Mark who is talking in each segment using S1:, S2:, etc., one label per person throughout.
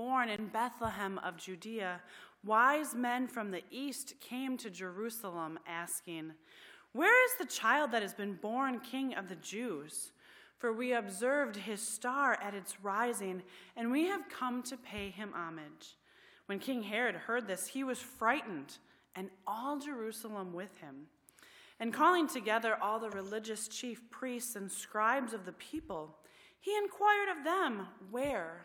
S1: born in Bethlehem of Judea, wise men from the east came to Jerusalem asking, Where is the child that has been born king of the Jews? For we observed his star at its rising, and we have come to pay him homage. When King Herod heard this, he was frightened, and all Jerusalem with him. And calling together all the religious chief priests and scribes of the people, he inquired of them where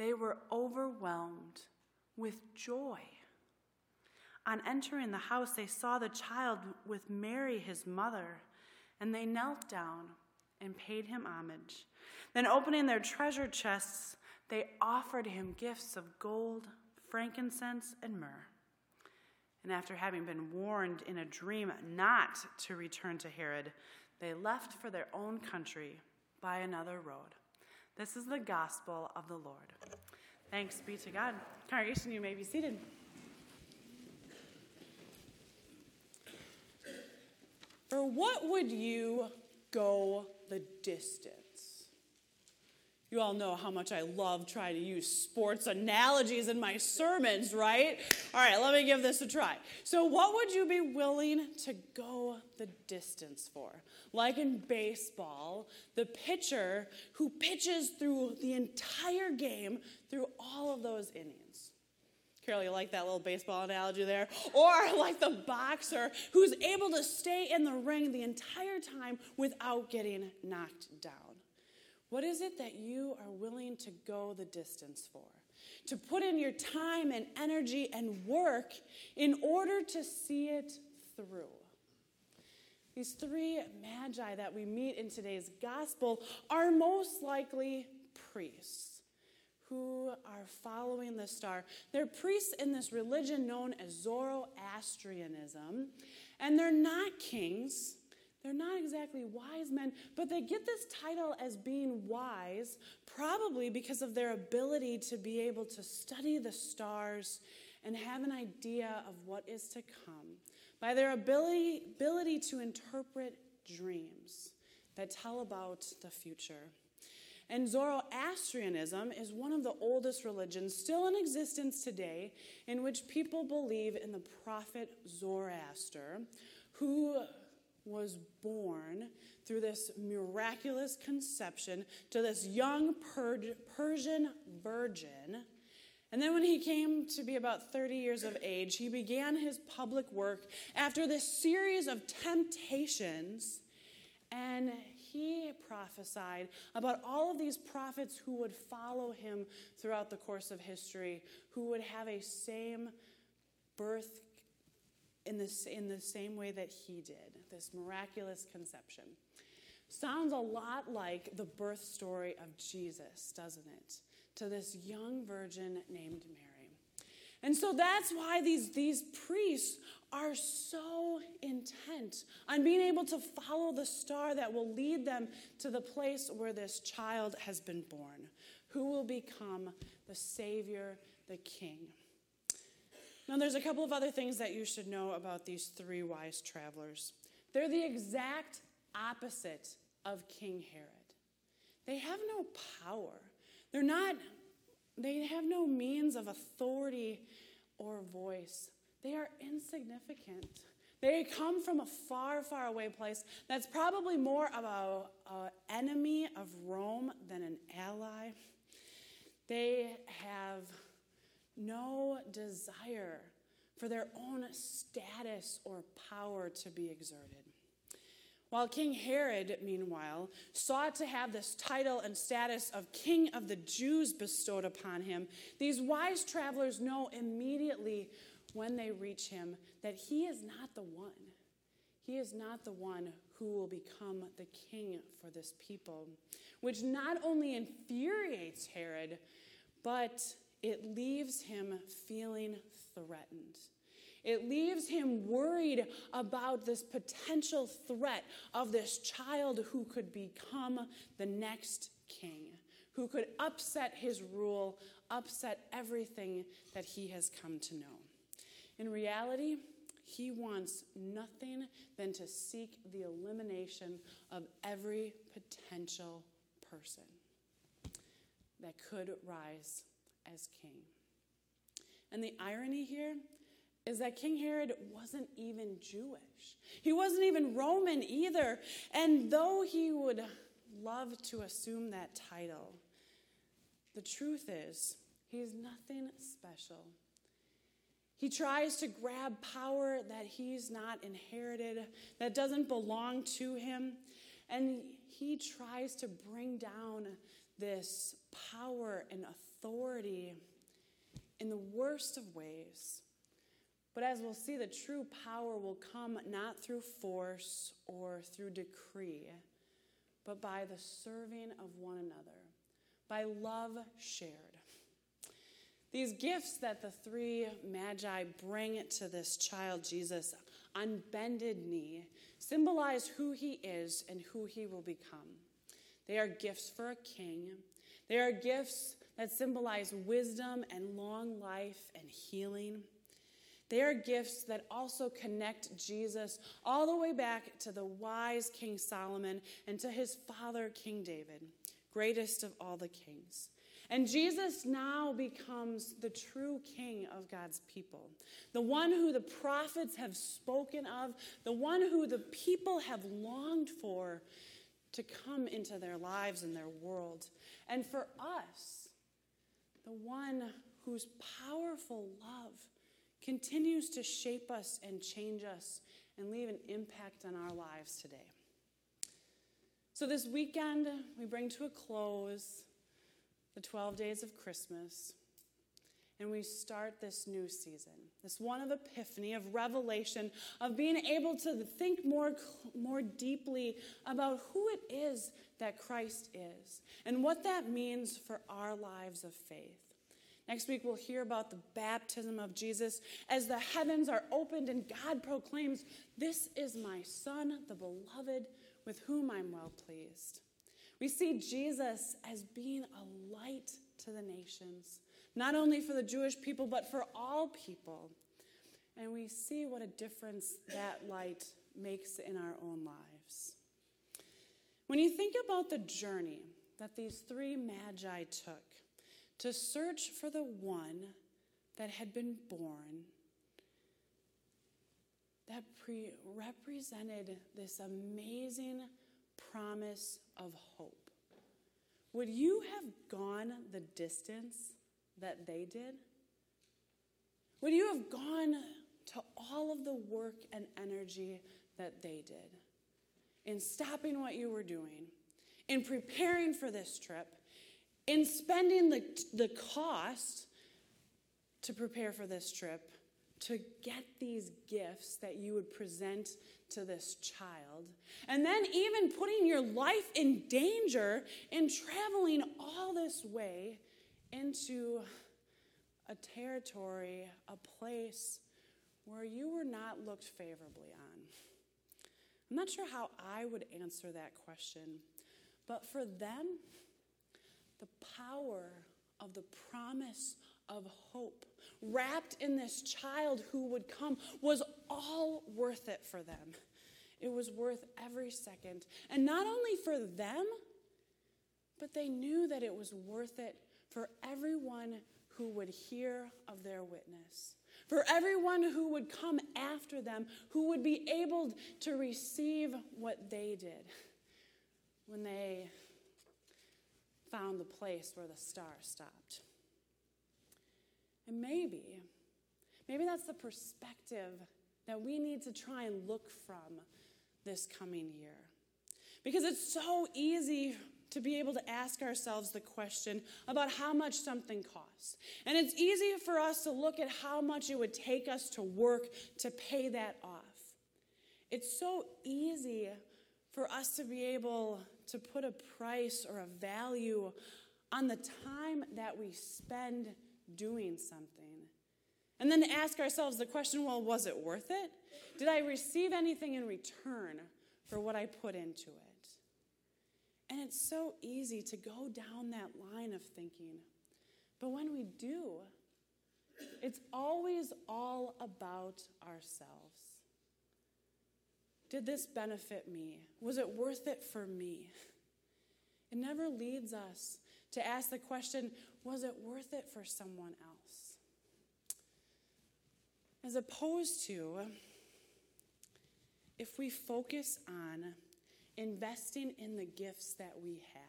S1: they were overwhelmed with joy. On entering the house, they saw the child with Mary, his mother, and they knelt down and paid him homage. Then, opening their treasure chests, they offered him gifts of gold, frankincense, and myrrh. And after having been warned in a dream not to return to Herod, they left for their own country by another road. This is the gospel of the Lord. Thanks be to God. Congregation, you may be seated. For what would you go the distance? You all know how much I love trying to use sports analogies in my sermons, right? All right, let me give this a try. So, what would you be willing to go the distance for? Like in baseball, the pitcher who pitches through the entire game through all of those innings. Carol, you like that little baseball analogy there? Or like the boxer who's able to stay in the ring the entire time without getting knocked down. What is it that you are willing to go the distance for? To put in your time and energy and work in order to see it through. These three magi that we meet in today's gospel are most likely priests who are following the star. They're priests in this religion known as Zoroastrianism, and they're not kings. Exactly wise men, but they get this title as being wise probably because of their ability to be able to study the stars and have an idea of what is to come, by their ability, ability to interpret dreams that tell about the future. And Zoroastrianism is one of the oldest religions still in existence today in which people believe in the prophet Zoroaster, who was born through this miraculous conception to this young Persian virgin. And then, when he came to be about 30 years of age, he began his public work after this series of temptations. And he prophesied about all of these prophets who would follow him throughout the course of history, who would have a same birth in, this, in the same way that he did, this miraculous conception. Sounds a lot like the birth story of Jesus, doesn't it? To this young virgin named Mary. And so that's why these, these priests are so intent on being able to follow the star that will lead them to the place where this child has been born, who will become the Savior, the King. Now, there's a couple of other things that you should know about these three wise travelers. They're the exact opposite of King Herod. They have no power. They're not, they have no means of authority or voice. They are insignificant. They come from a far, far away place that's probably more of an enemy of Rome than an ally. They have no desire for their own status or power to be exerted. While King Herod, meanwhile, sought to have this title and status of King of the Jews bestowed upon him, these wise travelers know immediately when they reach him that he is not the one. He is not the one who will become the king for this people, which not only infuriates Herod, but it leaves him feeling threatened. It leaves him worried about this potential threat of this child who could become the next king, who could upset his rule, upset everything that he has come to know. In reality, he wants nothing than to seek the elimination of every potential person that could rise as king. And the irony here is that King Herod wasn't even Jewish. He wasn't even Roman either. And though he would love to assume that title, the truth is, he's nothing special. He tries to grab power that he's not inherited, that doesn't belong to him. And he tries to bring down this power and authority in the worst of ways. But as we'll see, the true power will come not through force or through decree, but by the serving of one another, by love shared. These gifts that the three magi bring to this child Jesus on bended knee symbolize who he is and who he will become. They are gifts for a king. They are gifts that symbolize wisdom and long life and healing. They are gifts that also connect Jesus all the way back to the wise King Solomon and to his father, King David, greatest of all the kings. And Jesus now becomes the true king of God's people, the one who the prophets have spoken of, the one who the people have longed for to come into their lives and their world. And for us, the one whose powerful love continues to shape us and change us and leave an impact on our lives today. So, this weekend, we bring to a close the 12 days of Christmas, and we start this new season, this one of epiphany, of revelation, of being able to think more, more deeply about who it is that Christ is and what that means for our lives of faith. Next week, we'll hear about the baptism of Jesus as the heavens are opened and God proclaims, This is my Son, the beloved, with whom I'm well pleased. We see Jesus as being a light to the nations, not only for the Jewish people, but for all people. And we see what a difference that light makes in our own lives. When you think about the journey that these three magi took, to search for the one that had been born that pre- represented this amazing promise of hope. Would you have gone the distance that they did? Would you have gone to all of the work and energy that they did in stopping what you were doing, in preparing for this trip, in spending the, the cost to prepare for this trip, to get these gifts that you would present to this child, and then even putting your life in danger in traveling all this way into a territory, a place where you were not looked favorably on. I'm not sure how I would answer that question, but for them, the power of the promise of hope wrapped in this child who would come was all worth it for them. It was worth every second. And not only for them, but they knew that it was worth it for everyone who would hear of their witness, for everyone who would come after them, who would be able to receive what they did when they found the place where the star stopped. And maybe, maybe that's the perspective that we need to try and look from this coming year. Because it's so easy to be able to ask ourselves the question about how much something costs. And it's easy for us to look at how much it would take us to work to pay that off. It's so easy for us to be able to put a price or a value on the time that we spend doing something. And then to ask ourselves the question well, was it worth it? Did I receive anything in return for what I put into it? And it's so easy to go down that line of thinking. But when we do, it's always all about ourselves. Did this benefit me? Was it worth it for me? It never leads us to ask the question was it worth it for someone else? As opposed to if we focus on investing in the gifts that we have.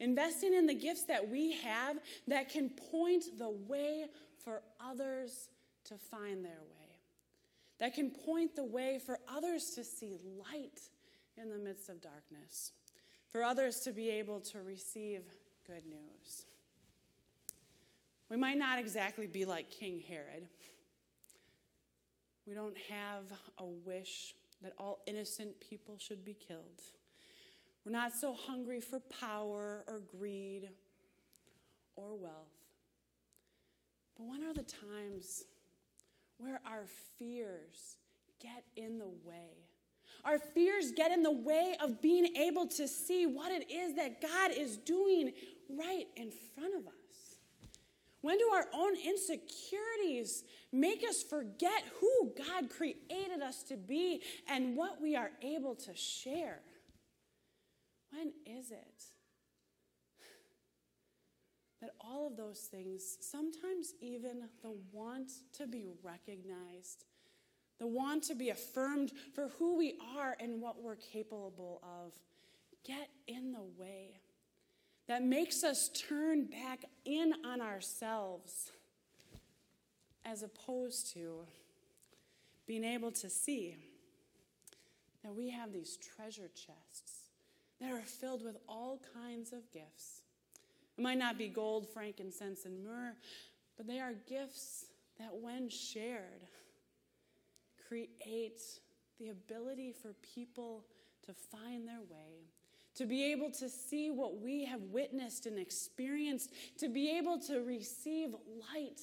S1: Investing in the gifts that we have that can point the way for others to find their way, that can point the way for others to see light in the midst of darkness, for others to be able to receive good news. We might not exactly be like King Herod. We don't have a wish that all innocent people should be killed. We're not so hungry for power or greed or wealth. But when are the times where our fears get in the way? Our fears get in the way of being able to see what it is that God is doing right in front of us. When do our own insecurities make us forget who God created us to be and what we are able to share? When is it that all of those things, sometimes even the want to be recognized, the want to be affirmed for who we are and what we're capable of, get in the way? That makes us turn back in on ourselves as opposed to being able to see that we have these treasure chests that are filled with all kinds of gifts. It might not be gold, frankincense, and myrrh, but they are gifts that, when shared, create the ability for people to find their way to be able to see what we have witnessed and experienced, to be able to receive light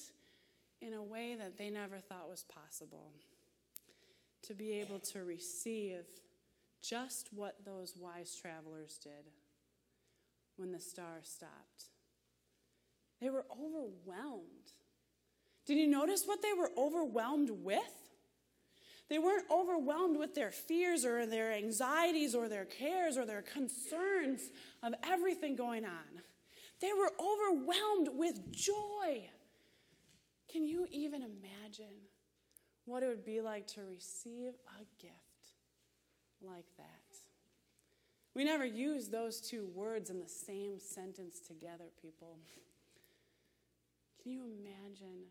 S1: in a way that they never thought was possible, to be able to receive just what those wise travelers did when the star stopped. They were overwhelmed. Did you notice what they were overwhelmed with? They weren't overwhelmed with their fears or their anxieties or their cares or their concerns of everything going on. They were overwhelmed with joy. Can you even imagine what it would be like to receive a gift like that? We never use those two words in the same sentence together, people. Can you imagine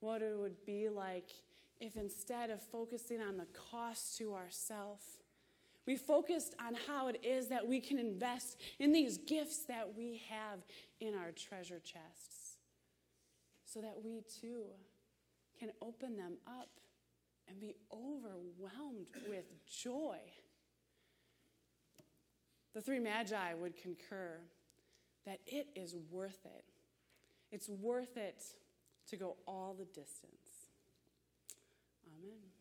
S1: what it would be like if instead of focusing on the cost to ourselves, we focused on how it is that we can invest in these gifts that we have in our treasure chests so that we too can open them up and be overwhelmed with joy. The three magi would concur that it is worth it. It's worth it to go all the distance. Amen.